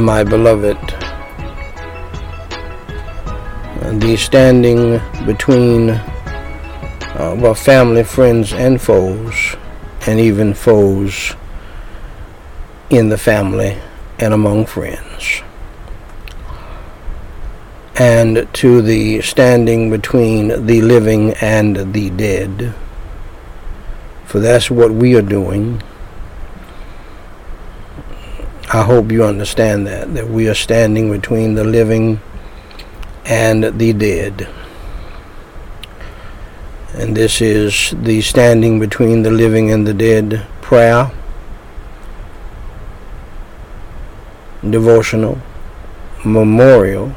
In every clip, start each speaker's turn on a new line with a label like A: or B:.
A: my beloved, the standing between uh, well, family, friends, and foes, and even foes in the family and among friends. And to the standing between the living and the dead. For that's what we are doing. I hope you understand that, that we are standing between the living and the dead. And this is the standing between the living and the dead prayer, devotional, memorial,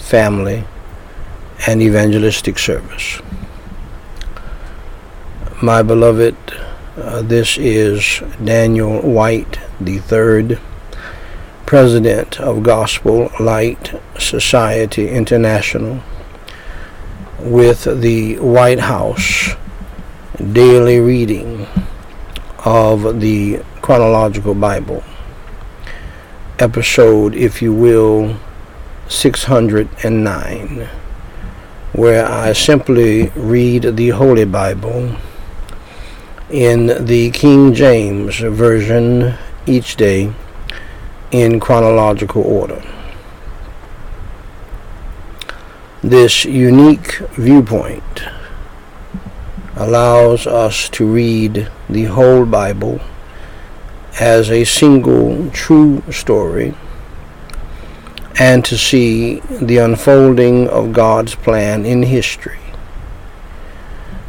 A: family, and evangelistic service. My beloved, uh, this is Daniel White III, President of Gospel Light Society International with the White House daily reading of the chronological Bible. Episode, if you will, 609, where I simply read the Holy Bible in the King James Version each day in chronological order. This unique viewpoint allows us to read the whole Bible as a single true story and to see the unfolding of God's plan in history,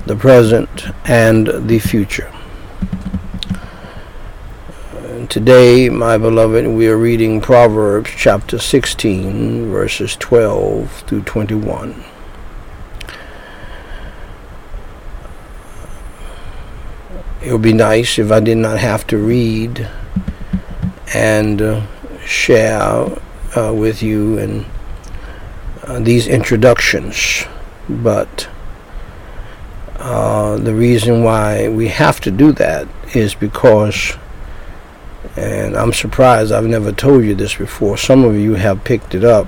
A: the present and the future. Today, my beloved, we are reading Proverbs chapter 16, verses 12 through 21. It would be nice if I did not have to read and uh, share uh, with you and uh, these introductions, but uh, the reason why we have to do that is because and I'm surprised I've never told you this before. Some of you have picked it up.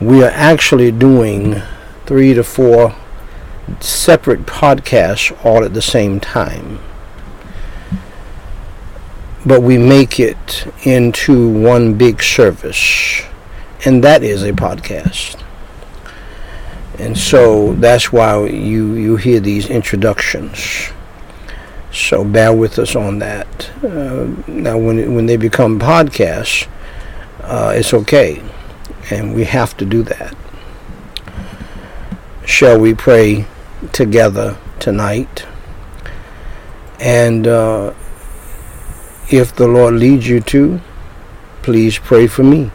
A: We are actually doing three to four separate podcasts all at the same time. But we make it into one big service, and that is a podcast. And so that's why you, you hear these introductions. So bear with us on that. Uh, now, when when they become podcasts, uh, it's okay, and we have to do that. Shall we pray together tonight? And uh, if the Lord leads you to, please pray for me.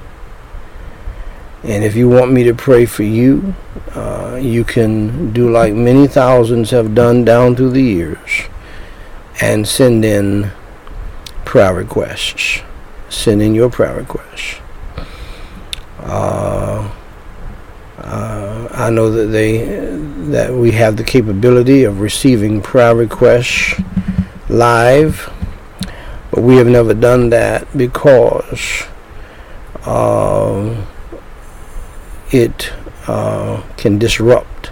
A: And if you want me to pray for you, uh, you can do like many thousands have done down through the years and send in prayer requests. Send in your prayer requests. Uh, uh, I know that they that we have the capability of receiving prayer requests live, but we have never done that because uh, it can disrupt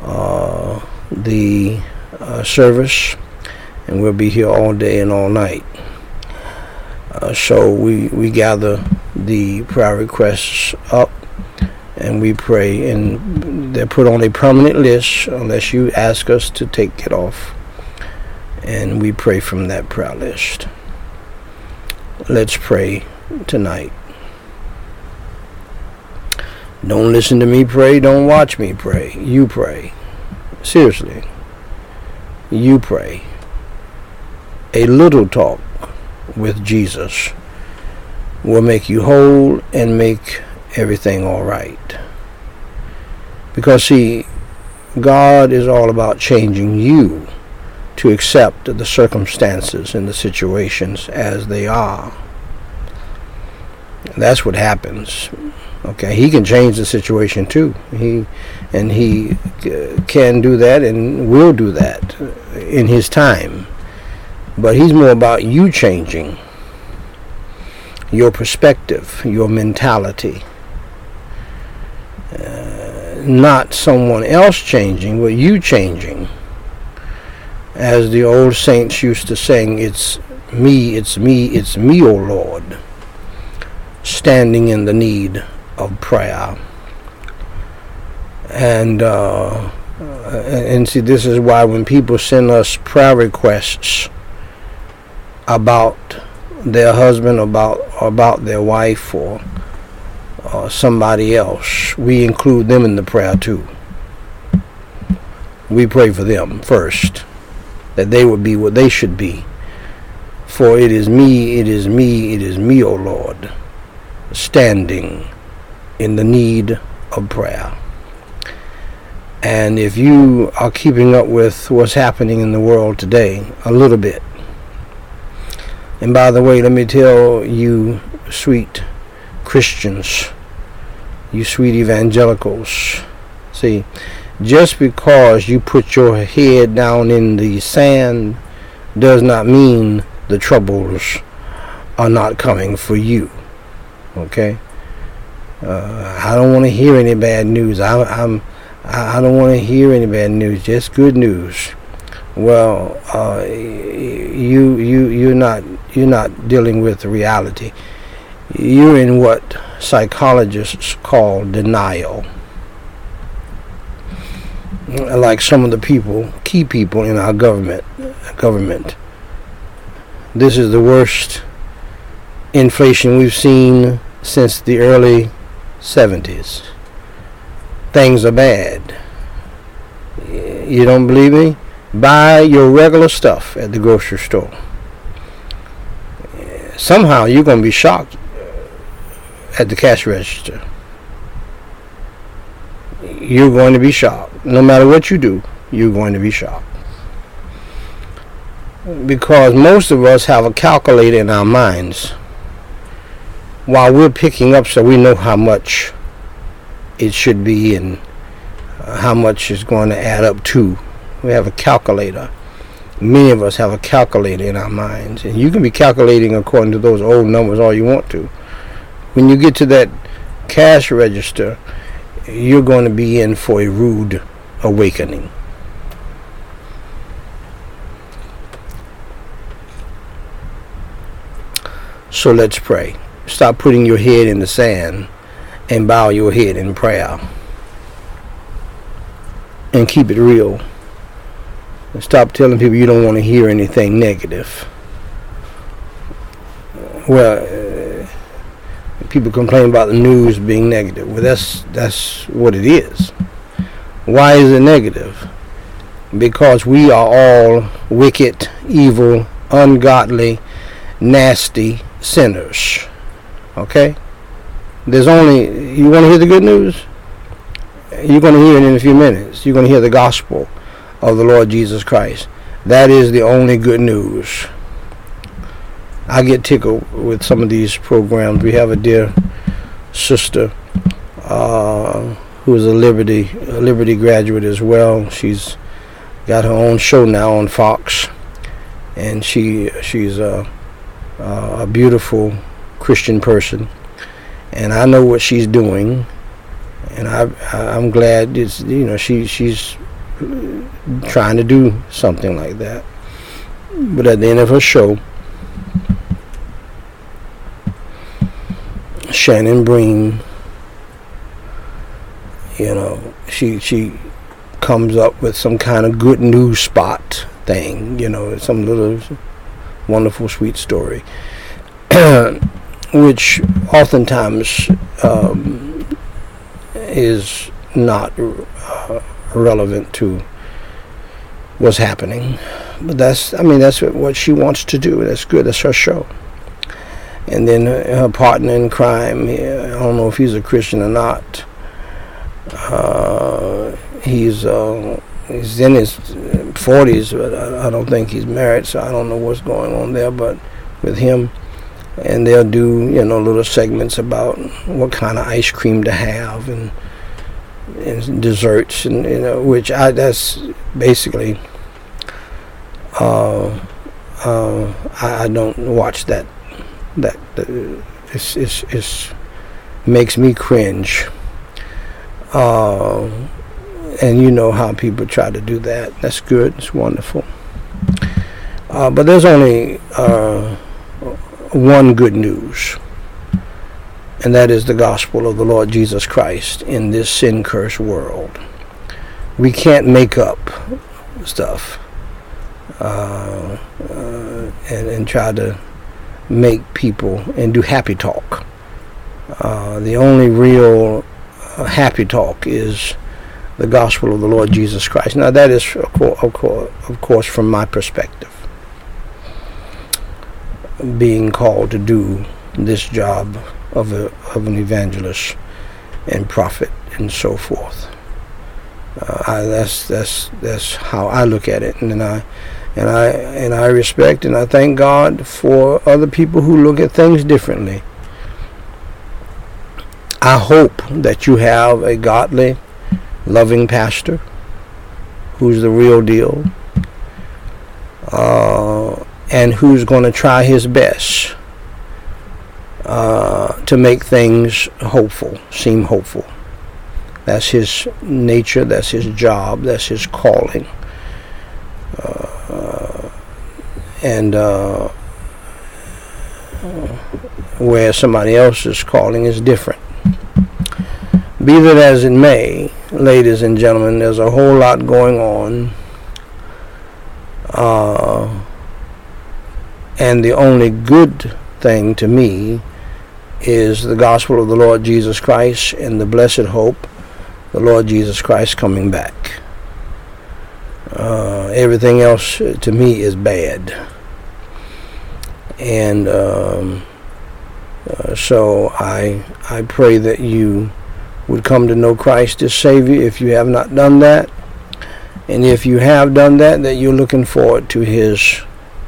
A: uh, the uh, service and we'll be here all day and all night. Uh, so we, we gather the prayer requests up and we pray and they're put on a permanent list unless you ask us to take it off and we pray from that prayer list. Let's pray tonight. Don't listen to me pray, don't watch me pray. You pray. Seriously. You pray a little talk with Jesus will make you whole and make everything all right. Because, see, God is all about changing you to accept the circumstances and the situations as they are. That's what happens. Okay, he can change the situation too. He and he uh, can do that and will do that in his time. But he's more about you changing. your perspective, your mentality. Uh, not someone else changing, but you changing. As the old saints used to sing, it's me, it's me, it's me, O Lord, standing in the need of prayer. And uh, and see, this is why when people send us prayer requests about their husband, about about their wife, or, or somebody else, we include them in the prayer too. We pray for them first, that they would be what they should be. For it is me, it is me, it is me, O Lord, standing in the need of prayer. And if you are keeping up with what's happening in the world today, a little bit, and by the way, let me tell you, sweet Christians, you sweet evangelicals, see, just because you put your head down in the sand does not mean the troubles are not coming for you. Okay? Uh, I don't want to hear any bad news. I, I'm, I don't want to hear any bad news. Just good news. Well, uh, you you you're not you're not dealing with reality. You're in what psychologists call denial. Like some of the people, key people in our government, government. This is the worst inflation we've seen since the early 70s. Things are bad. You don't believe me? Buy your regular stuff at the grocery store. Somehow you're going to be shocked uh, at the cash register. You're going to be shocked. No matter what you do, you're going to be shocked. Because most of us have a calculator in our minds while we're picking up so we know how much it should be and uh, how much is going to add up to we have a calculator. Many of us have a calculator in our minds, and you can be calculating according to those old numbers all you want to. When you get to that cash register, you're going to be in for a rude awakening. So let's pray. Stop putting your head in the sand and bow your head in prayer. And keep it real. And stop telling people you don't want to hear anything negative. Well, uh, people complain about the news being negative. Well, that's that's what it is. Why is it negative? Because we are all wicked, evil, ungodly, nasty sinners. Okay? There's only you want to hear the good news? You're going to hear it in a few minutes. You're going to hear the gospel of the Lord Jesus Christ. That is the only good news. I get tickled with some of these programs. We have a dear sister uh, who is a Liberty a Liberty graduate as well. She's got her own show now on Fox, and she she's a a beautiful Christian person, and I know what she's doing, and I I'm glad it's you know she she's trying to do something like that. But at the end of her show, Shannon Bream, you know, she she comes up with some kind of good news spot thing, you know, some little wonderful sweet story, which oftentimes um, is not uh, relevant to what's happening. But that's, I mean, that's what she wants to do. That's good. That's her show. And then her, partner in crime, I don't know if he's a Christian or not. Uh, he's uh, he's in his 40s, but I, I don't think he's married, so I don't know what's going on there. But with him, and they'll do you know little segments about what kind of ice cream to have and and desserts, and you know, which I that's basically. Uh, uh, I, I, don't watch that that uh, it's, it's, it's makes me cringe. Uh, and you know how people try to do that. That's good. It's wonderful. Uh, but there's only uh, one good news, and that is the gospel of the Lord Jesus Christ in this sin cursed world. We can't make up stuff uh, uh, and, and try to make people and do happy talk. Uh, the only real uh, happy talk is the gospel of the Lord Jesus Christ. Now, that is, of of course, of course from my perspective, being called to do this job of, a, of an evangelist and prophet and so forth. Uh, I, that's that's that's how I look at it, and I and I and I respect and I thank God for other people who look at things differently. I hope that you have a godly, loving pastor who's the real deal uh, and who's going to try his best uh, to make things hopeful, seem hopeful. That's his nature, that's his job, that's his calling. Uh, and uh, where somebody else's calling is different. Be that as it may, ladies and gentlemen, there's a whole lot going on. Uh, and the only good thing to me is the gospel of the Lord Jesus Christ and the blessed hope, the Lord Jesus Christ coming back. Uh, everything else uh, to me is bad. And um, uh, so I I pray that you would come to know Christ as Savior if you have not done that. And if you have done that, that you're looking forward to His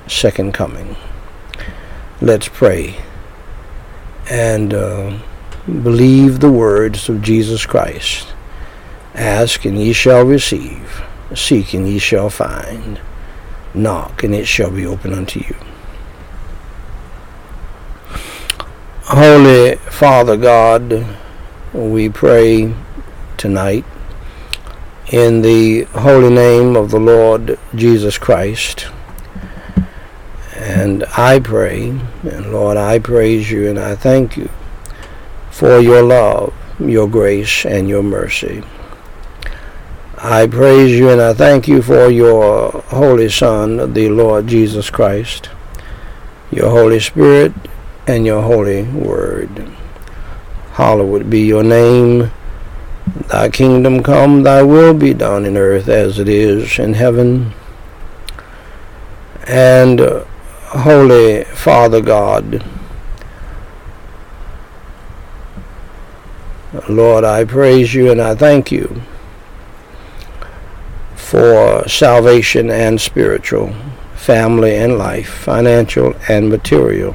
A: second coming. Let's pray and uh, believe the words of Jesus Christ. Ask and ye shall receive. Seek and ye shall find. Knock and it shall be open unto you. Holy Father God, we pray tonight in the holy name of the Lord Jesus Christ. And I pray, and Lord, I praise you and I thank you for your love, your grace, and your mercy. I praise you and I thank you for your Holy Son, the Lord Jesus Christ, your Holy Spirit, and your Holy Word. Hallowed be your name. Thy kingdom come, thy will be done in earth as it is in heaven. And Holy Father God, Lord, I praise you and I thank you for salvation and spiritual, family and life, financial and material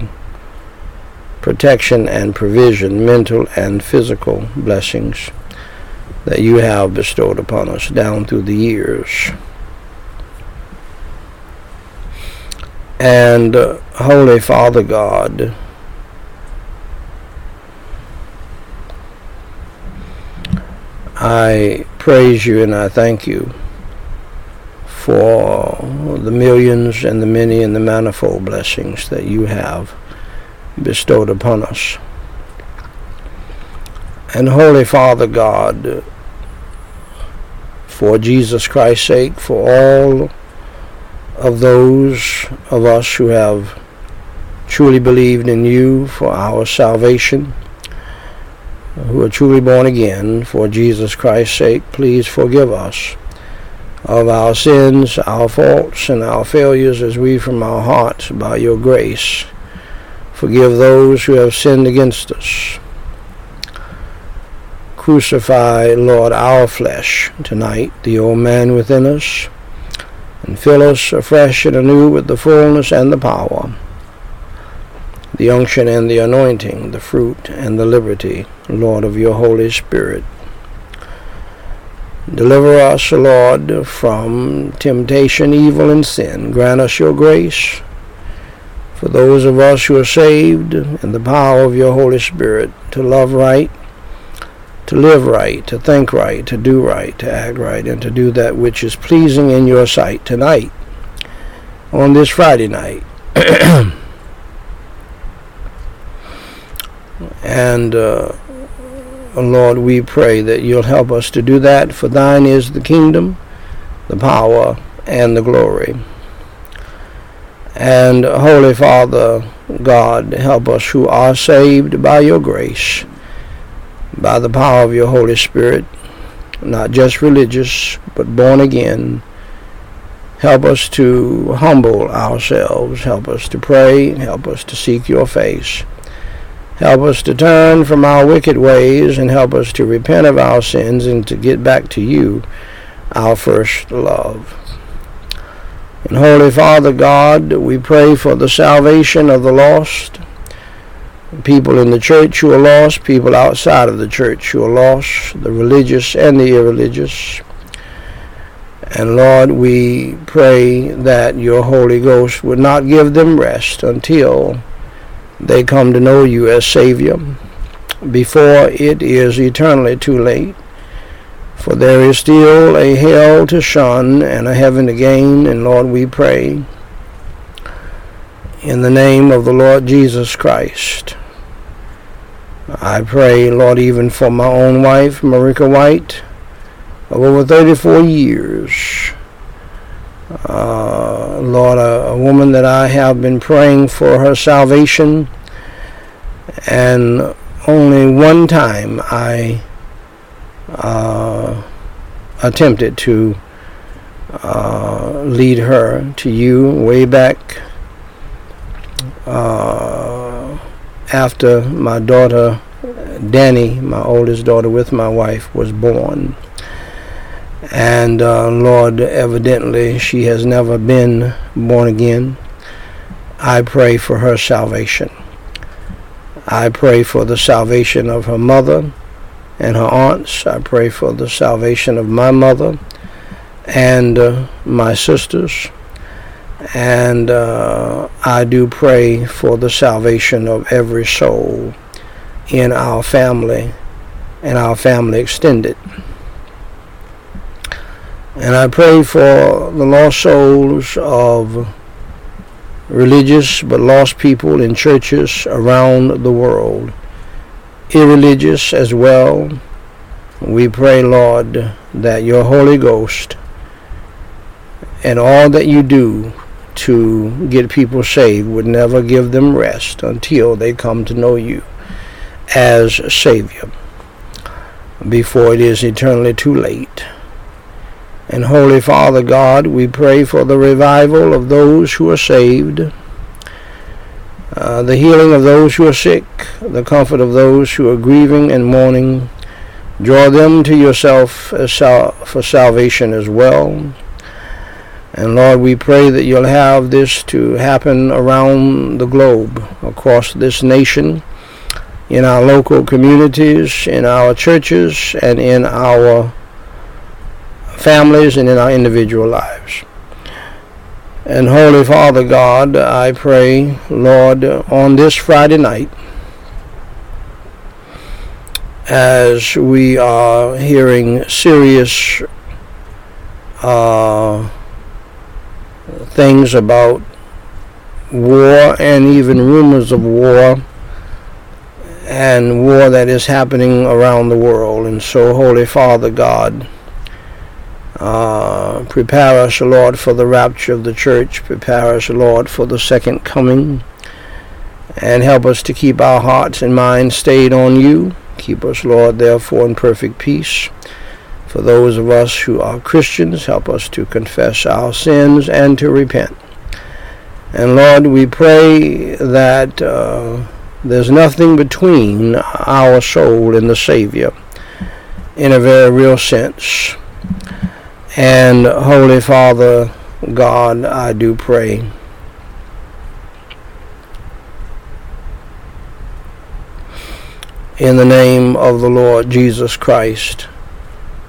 A: protection and provision, mental and physical blessings that you have bestowed upon us down through the years. And Holy Father God, I praise you and I thank you for the millions and the many and the manifold blessings that you have bestowed upon us. And Holy Father God, for Jesus Christ's sake, for all of those of us who have truly believed in you for our salvation, who are truly born again, for Jesus Christ's sake, please forgive us of our sins, our faults, and our failures as we from our hearts, by your grace, Forgive those who have sinned against us. Crucify, Lord, our flesh tonight, the old man within us, and fill us afresh and anew with the fullness and the power, the unction and the anointing, the fruit and the liberty, Lord, of your Holy Spirit. Deliver us, Lord, from temptation, evil, and sin. Grant us your grace for those of us who are saved in the power of your Holy Spirit to love right, to live right, to think right, to do right, to act right, and to do that which is pleasing in your sight tonight, on this Friday night. and uh, Lord, we pray that you'll help us to do that, for thine is the kingdom, the power, and the glory. And Holy Father, God, help us who are saved by your grace, by the power of your Holy Spirit, not just religious, but born again. Help us to humble ourselves. Help us to pray. Help us to seek your face. Help us to turn from our wicked ways and help us to repent of our sins and to get back to you, our first love. And Holy Father God, we pray for the salvation of the lost, people in the church who are lost, people outside of the church who are lost, the religious and the irreligious. And Lord, we pray that your Holy Ghost would not give them rest until they come to know you as Savior before it is eternally too late. For there is still a hell to shun and a heaven to gain, and Lord, we pray in the name of the Lord Jesus Christ. I pray, Lord, even for my own wife, Marika White, of over 34 years. Uh, Lord, a, a, woman that I have been praying for her salvation, and only one time I uh, attempted to uh, lead her to you way back uh, after my daughter Danny, my oldest daughter with my wife, was born. And uh, Lord, evidently she has never been born again. I pray for her salvation. I pray for the salvation of her mother and her aunts. I pray for the salvation of my mother and uh, my sisters. And uh, I do pray for the salvation of every soul in our family and our family extended. And I pray for the lost souls of religious but lost people in churches around the world irreligious as well. We pray, Lord, that your Holy Ghost and all that you do to get people saved would never give them rest until they come to know you as Savior before it is eternally too late. And Holy Father God, we pray for the revival of those who are saved uh, the healing of those who are sick, the comfort of those who are grieving and mourning. Draw them to yourself sal- for salvation as well. And Lord, we pray that you'll have this to happen around the globe, across this nation, in our local communities, in our churches, and in our families and in our individual lives. And Holy Father God, I pray, Lord, on this Friday night, as we are hearing serious uh, things about war and even rumors of war and war that is happening around the world. And so, Holy Father God, uh, prepare us, Lord, for the rapture of the church. Prepare us, Lord, for the second coming. And help us to keep our hearts and minds stayed on you. Keep us, Lord, therefore, in perfect peace. For those of us who are Christians, help us to confess our sins and to repent. And Lord, we pray that uh, there's nothing between our soul and the Savior in a very real sense. And Holy Father, God, I do pray. In the name of the Lord Jesus Christ,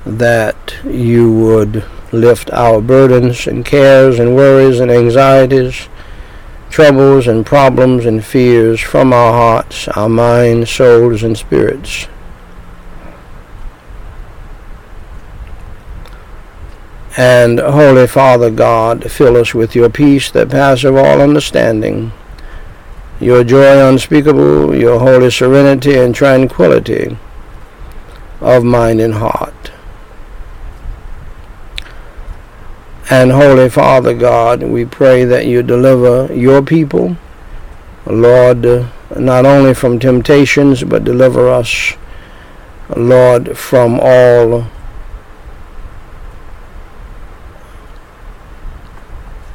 A: that you would lift our burdens and cares and worries and anxieties troubles and problems and fears from our hearts, our minds, souls, and spirits. And Holy Father God, fill us with your peace that passeth all understanding, your joy unspeakable, your holy serenity and tranquility of mind and heart. And Holy Father God, we pray that you deliver your people, Lord, not only from temptations, but deliver us, Lord, from all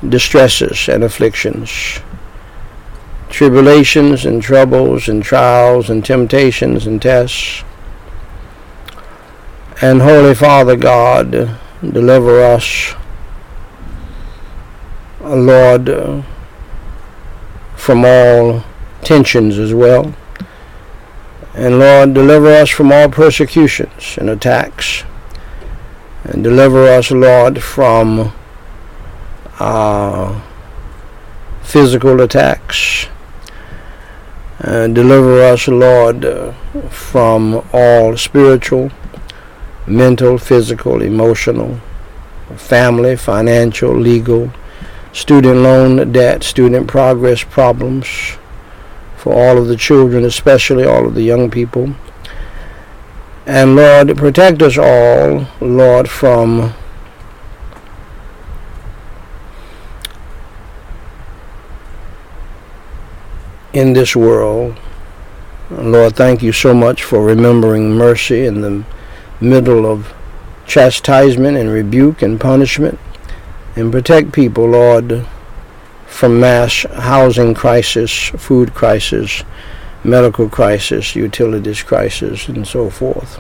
A: distresses and afflictions, tribulations and troubles and trials and temptations and tests. And Holy Father God, deliver us Lord, uh, from all tensions as well. And Lord, deliver us from all persecutions and attacks. And deliver us, Lord, from uh, physical attacks. And deliver us, Lord, uh, from all spiritual, mental, physical, emotional, family, financial, legal, student loan debt, student progress problems for all of the children, especially all of the young people. And Lord, protect us all, Lord, from in this world. Lord, thank you so much for remembering mercy in the middle of chastisement and rebuke and punishment and protect people, Lord, from mass housing crisis, food crisis, medical crisis, utilities crisis, and so forth.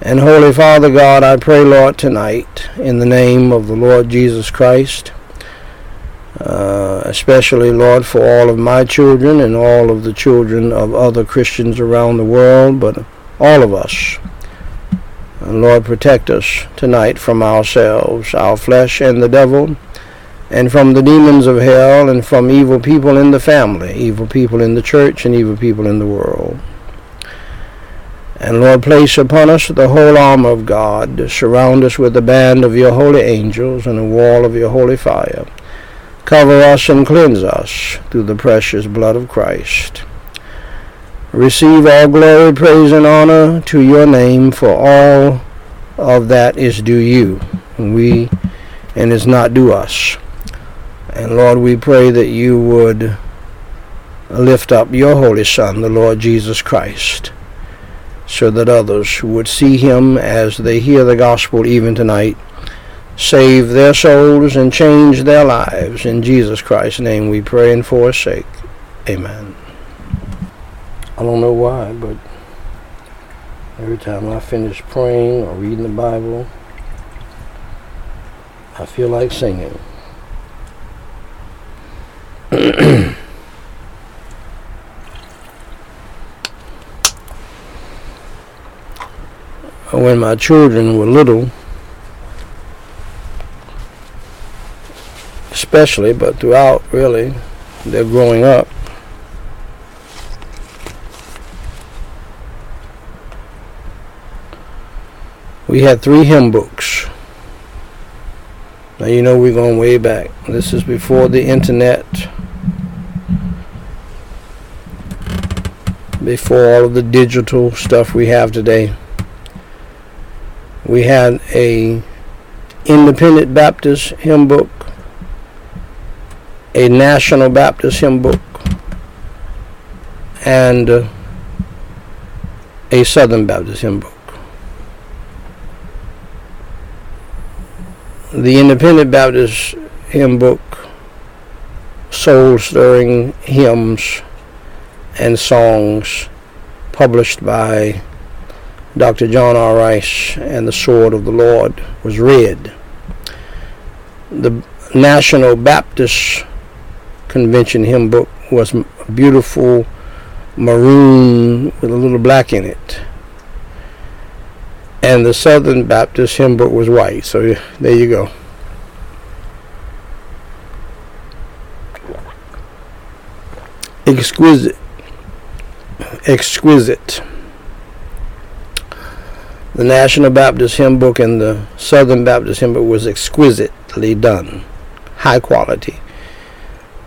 A: And Holy Father God, I pray, Lord, tonight, in the name of the Lord Jesus Christ, uh, especially, Lord, for all of my children and all of the children of other Christians around the world, but all of us Lord, protect us tonight from ourselves, our flesh, and the devil, and from the demons of hell, and from evil people in the family, evil people in the church, and evil people in the world. And Lord, place upon us the whole armor of God. Surround us with the band of your holy angels and a wall of your holy fire. Cover us and cleanse us through the precious blood of Christ. Receive all glory, praise, and honor to your name, for all of that is due you. And we and is not due us. And Lord, we pray that you would lift up your holy Son, the Lord Jesus Christ, so that others would see him as they hear the gospel even tonight, save their souls and change their lives. In Jesus Christ's name we pray and forsake. Amen. I don't know why, but every time I finish praying or reading the Bible, I feel like singing. when my children were little, especially, but throughout really, they're growing up, we had three hymn books. Now you know we're going way back. This is before the internet, before all of the digital stuff we have today. We had a Independent Baptist hymn book, a National Baptist hymn book, and uh, a Southern Baptist hymn book. The Independent Baptist hymn book, soul stirring hymns and songs published by Dr. John R. Rice and the Sword of the Lord was red. The National Baptist Convention hymn book was beautiful maroon with a little black in it and the Southern Baptist hymn book was white. So there you go. exquisite. Exquisite. The National Baptist Hymn Book and the Southern Baptist Hymn Book was exquisitely done, high quality.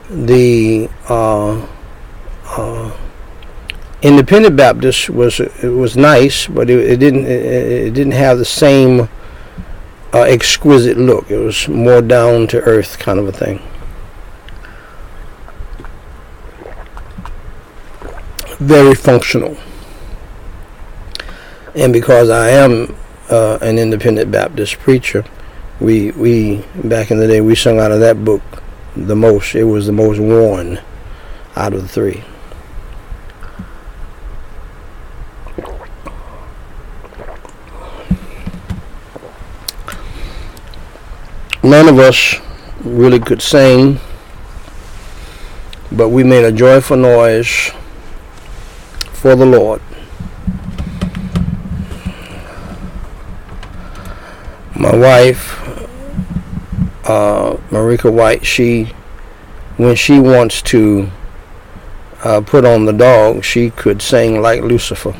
A: The uh, uh, Independent Baptist was it was nice, but it, it didn't it, it, didn't have the same uh, exquisite look. It was more down to earth kind of a thing. Very functional. And because I am uh, an independent Baptist preacher, we we back in the day we sung out of that book the most. It was the most worn out of the three. None of us really could sing, but we made a joyful noise for the Lord. My wife, uh, Marika White, she, when she wants to uh, put on the dog, she could sing like Lucifer.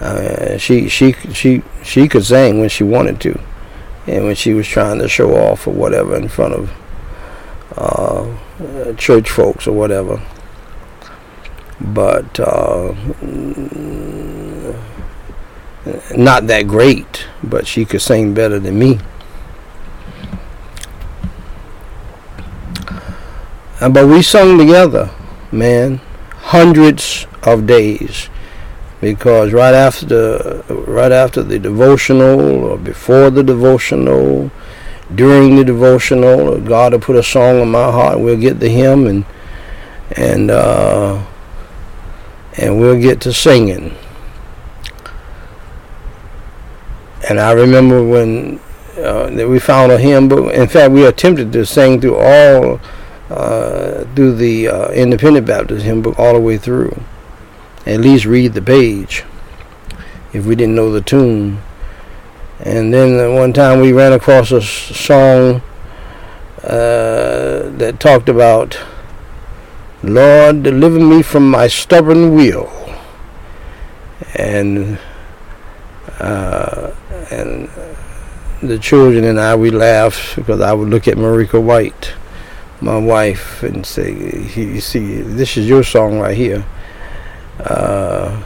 A: Uh, she she she she could sing when she wanted to and when she was trying to show off or whatever in front of uh, church folks or whatever. But uh, not that great, but she could sing better than me. But we sung together, man, hundreds of days because right after the right after the devotional or before the devotional during the devotional God will put a song in my heart. We'll get the hymn and and uh, and we'll get to singing. And I remember when uh, that we found a hymn book in fact we attempted to sing through all uh, through the uh, independent Baptist hymn book all the way through at least read the page if we didn't know the tune. And then one time we ran across a song uh, that talked about, Lord, deliver me from my stubborn will. And uh, and the children and I, we laughed because I would look at Marika White, my wife, and say, "You see, this is your song right here." Uh,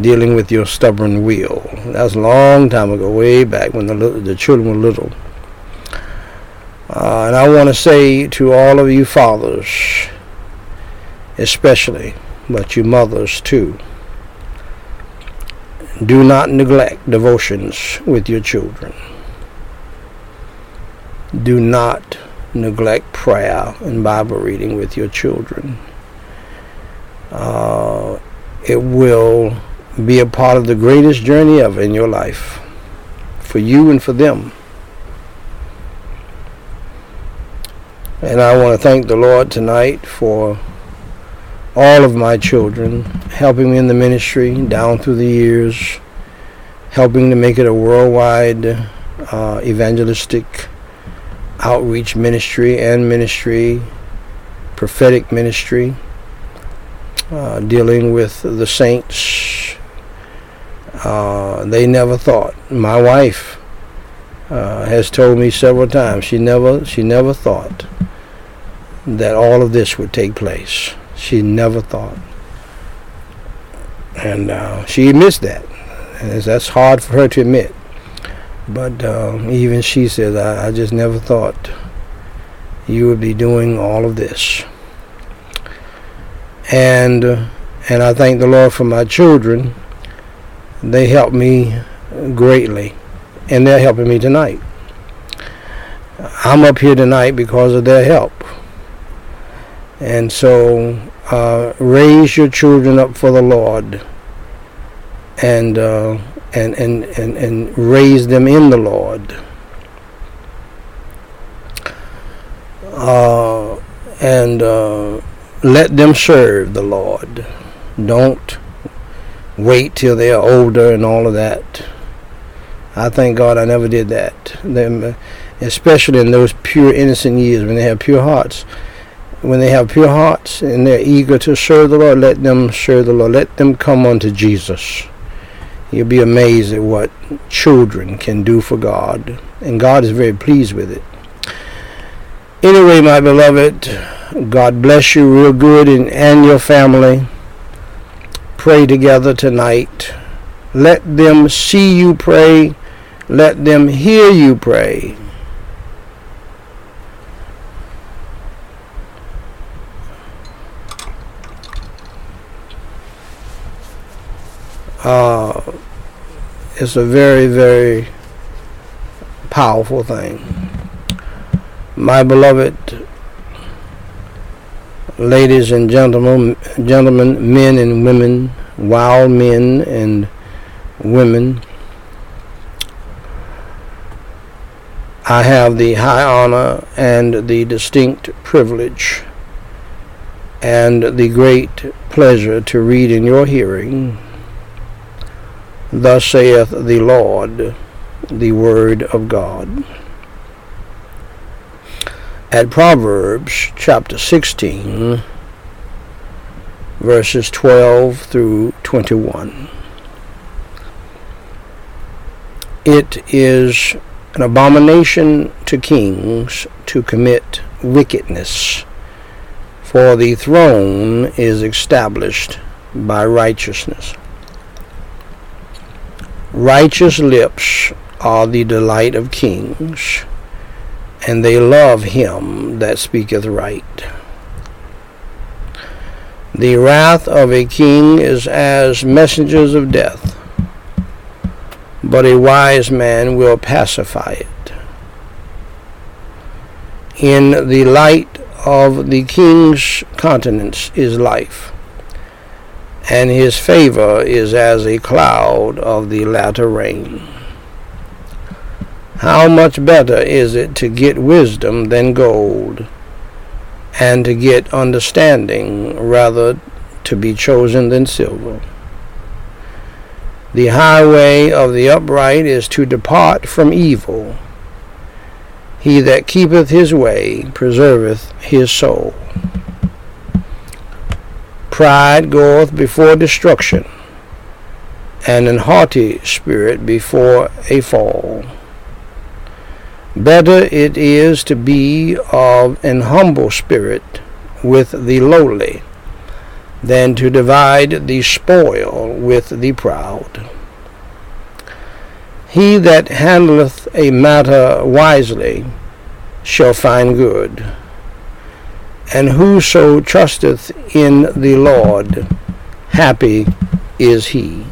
A: dealing with your stubborn will. That was a long time ago, way back when the the children were little. Uh, and I want to say to all of you fathers, especially, but you mothers too, do not neglect devotions with your children. Do not neglect prayer and Bible reading with your children uh, it will be a part of the greatest journey ever in your life for you and for them. And I want to thank the Lord tonight for all of my children helping me in the ministry down through the years, helping to make it a worldwide uh, evangelistic outreach ministry and ministry, prophetic ministry uh, dealing with the saints. Uh, they never thought. My wife uh, has told me several times she never she never thought that all of this would take place. She never thought, and uh, she admits that. And that's hard for her to admit. But uh, even she says, I, I just never thought you would be doing all of this and and I thank the Lord for my children. They help me greatly, and they're helping me tonight. I'm up here tonight because of their help. And so, uh, raise your children up for the Lord, and uh, and, and and and raise them in the Lord. Uh, and uh, let them serve the Lord. Don't wait till they are older and all of that. I thank God I never did that. Them, especially in those pure innocent years when they have pure hearts. when they have pure hearts and they're eager to serve the Lord, let them serve the Lord. Let them come unto Jesus. You'll be amazed at what children can do for God. And God is very pleased with it. Anyway, my beloved, God bless you real good and, and your family. Pray together tonight. Let them see you pray. Let them hear you pray. Uh, it's a very, very powerful thing. My beloved ladies and gentlemen, gentlemen, men and women, wild men and women, I have the high honor and the distinct privilege and the great pleasure to read in your hearing Thus saith the Lord, the Word of God. At Proverbs chapter 16, verses 12 through 21. It is an abomination to kings to commit wickedness, for the throne is established by righteousness. Righteous lips are the delight of kings, and they love him that speaketh right. The wrath of a king is as messengers of death, but a wise man will pacify it. In the light of the king's countenance is life and his favor is as a cloud of the latter rain. How much better is it to get wisdom than gold, and to get understanding rather to be chosen than silver? The highway of the upright is to depart from evil. He that keepeth his way preserveth his soul. Pride goeth before destruction, and an haughty spirit before a fall. Better it is to be of an humble spirit with the lowly than to divide the spoil with the proud. He that handleth a matter wisely shall find good and whoso trusteth in the Lord, happy is he.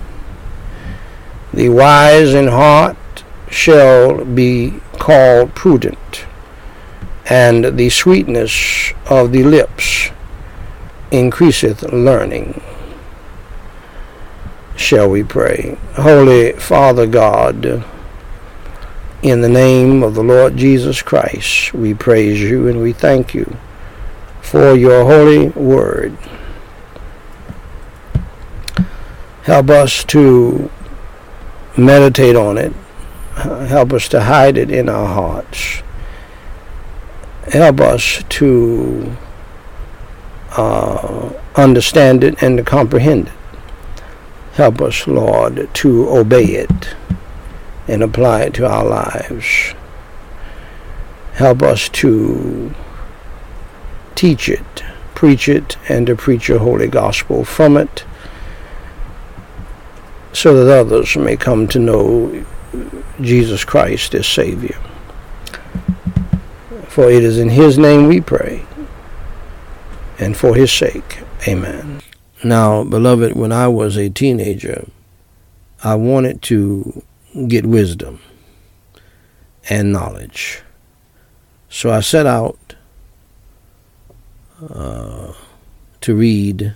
A: The wise in heart shall be called prudent, and the sweetness of the lips increaseth learning. Shall we pray? Holy Father God, in the name of the Lord Jesus Christ, we praise you and we thank you for your holy word. Help us to meditate on it. Help us to hide it in our hearts. Help us to uh, understand it and to comprehend it. Help us, Lord, to obey it and apply it to our lives. Help us to teach it, preach it, and to preach your holy gospel from it, so that others may come to know Jesus Christ as Savior. For it is in His name we pray, and for His sake. Amen. Now, beloved, when I was a teenager, I wanted to get wisdom and knowledge. So I set out uh, to read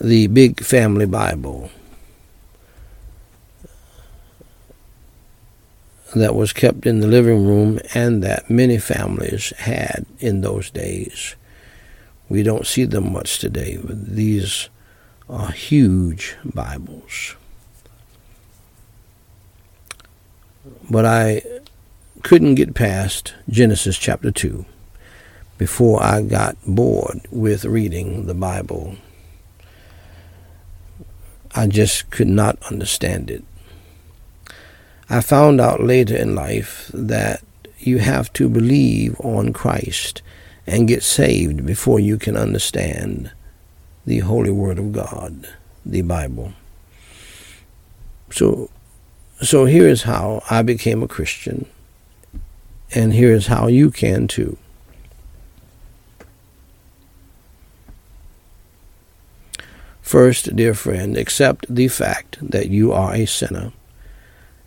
A: the Big Family Bible that was kept in the living room and that many families had in those days. We don't see them much today, but these are huge Bibles. But I couldn't get past Genesis chapter 2. before I got bored with reading the Bible. I just could not understand it. I found out later in life that you have to believe on Christ and get saved before you can understand the Holy Word of God, the Bible. So, so here is how I became a Christian, and here is how you can too. First, dear friend, accept the fact that you are a sinner